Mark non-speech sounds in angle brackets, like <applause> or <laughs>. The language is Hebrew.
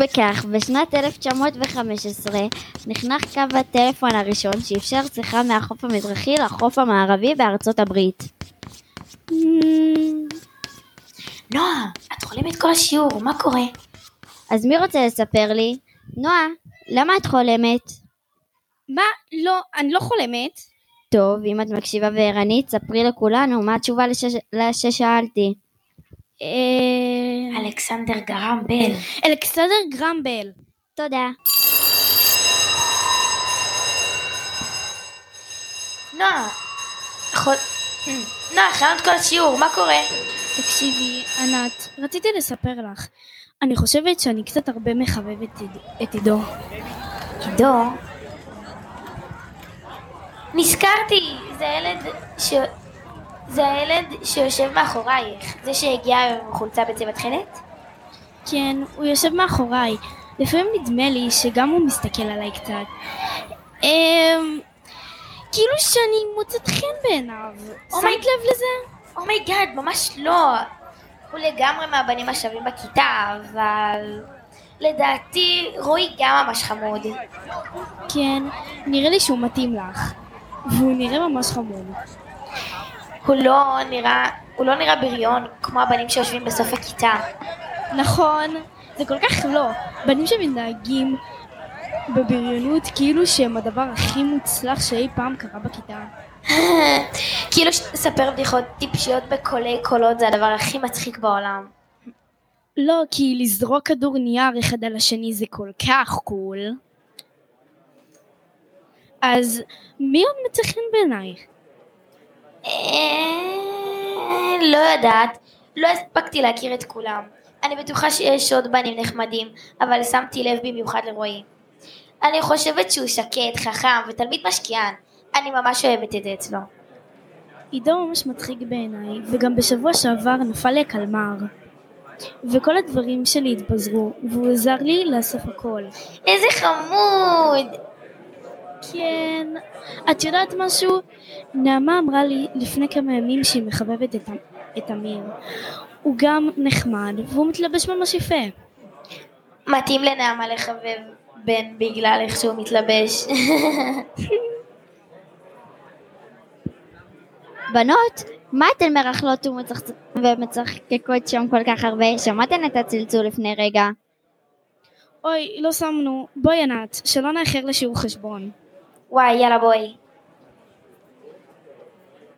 בכך, בשנת 1915 נחנך קו הטלפון הראשון שאפשר שיחה מהחוף המזרחי לחוף המערבי בארצות הברית. נועה, את חולמת כל השיעור, מה קורה? אז מי רוצה לספר לי? נועה, למה את חולמת? מה? לא, אני לא חולמת. טוב, אם את מקשיבה וערנית, ספרי לכולנו מה התשובה לשש... לששאלתי. אה... אלכסנדר גרם בל. אלכסנדר גרמבל. תודה. נועה. נועה, החלמת כל השיעור, מה קורה? תקשיבי, ענת, רציתי לספר לך. אני חושבת שאני קצת הרבה מחבבת את עידו- עידו. נזכרתי, זה הילד ש... זה הילד שיושב מאחורייך, זה שהגיע עם חולצה בצבע תכלת? כן, הוא יושב מאחוריי. לפעמים נדמה לי שגם הוא מסתכל עליי קצת. אמ... כאילו שאני מוצאת חן בעיניו. Oh שמת לב לזה? Oh my God, ממש לא. הוא לגמרי מהבנים השווים בכיתה, אבל... לדעתי, רועי גם ממש חמוד. כן, נראה לי שהוא מתאים לך. והוא נראה ממש חמוד. הוא לא נראה... הוא לא נראה בריון כמו הבנים שיושבים בסוף הכיתה. נכון, זה כל כך לא. בנים שמתנהגים בבריונות כאילו שהם הדבר הכי מוצלח שאי פעם קרה בכיתה. <laughs> כאילו לספר בדיחות טיפשיות בקולי קולות זה הדבר הכי מצחיק בעולם. לא, כי לזרוק כדור נייר אחד על השני זה כל כך קול. אז מי עוד מצא חן בעינייך? אה, לא יודעת, לא הספקתי להכיר את כולם. אני בטוחה שיש עוד בנים נחמדים, אבל שמתי לב במיוחד לרועי. אני חושבת שהוא שקט, חכם ותלמיד משקיען. אני ממש אוהבת את זה אצלו. עידו ממש מצחיק בעיניי, וגם בשבוע שעבר נפל לי הקלמר. וכל הדברים שלי התפזרו, והוא עזר לי לאסוף הכל. איזה חמוד! כן, את יודעת משהו? נעמה אמרה לי לפני כמה ימים שהיא מחבבת את, את אמיר. הוא גם נחמד, והוא מתלבש ממש יפה. מתאים לנעמה לחבב בן בגלל איך שהוא מתלבש. <laughs> בנות, מה אתן מרכלות ומצחקקות שם כל כך הרבה? שמעתן את הצלצול לפני רגע. אוי, לא שמנו. בואי ענת, שלא נאחר לשיעור חשבון. Why, yellow boy,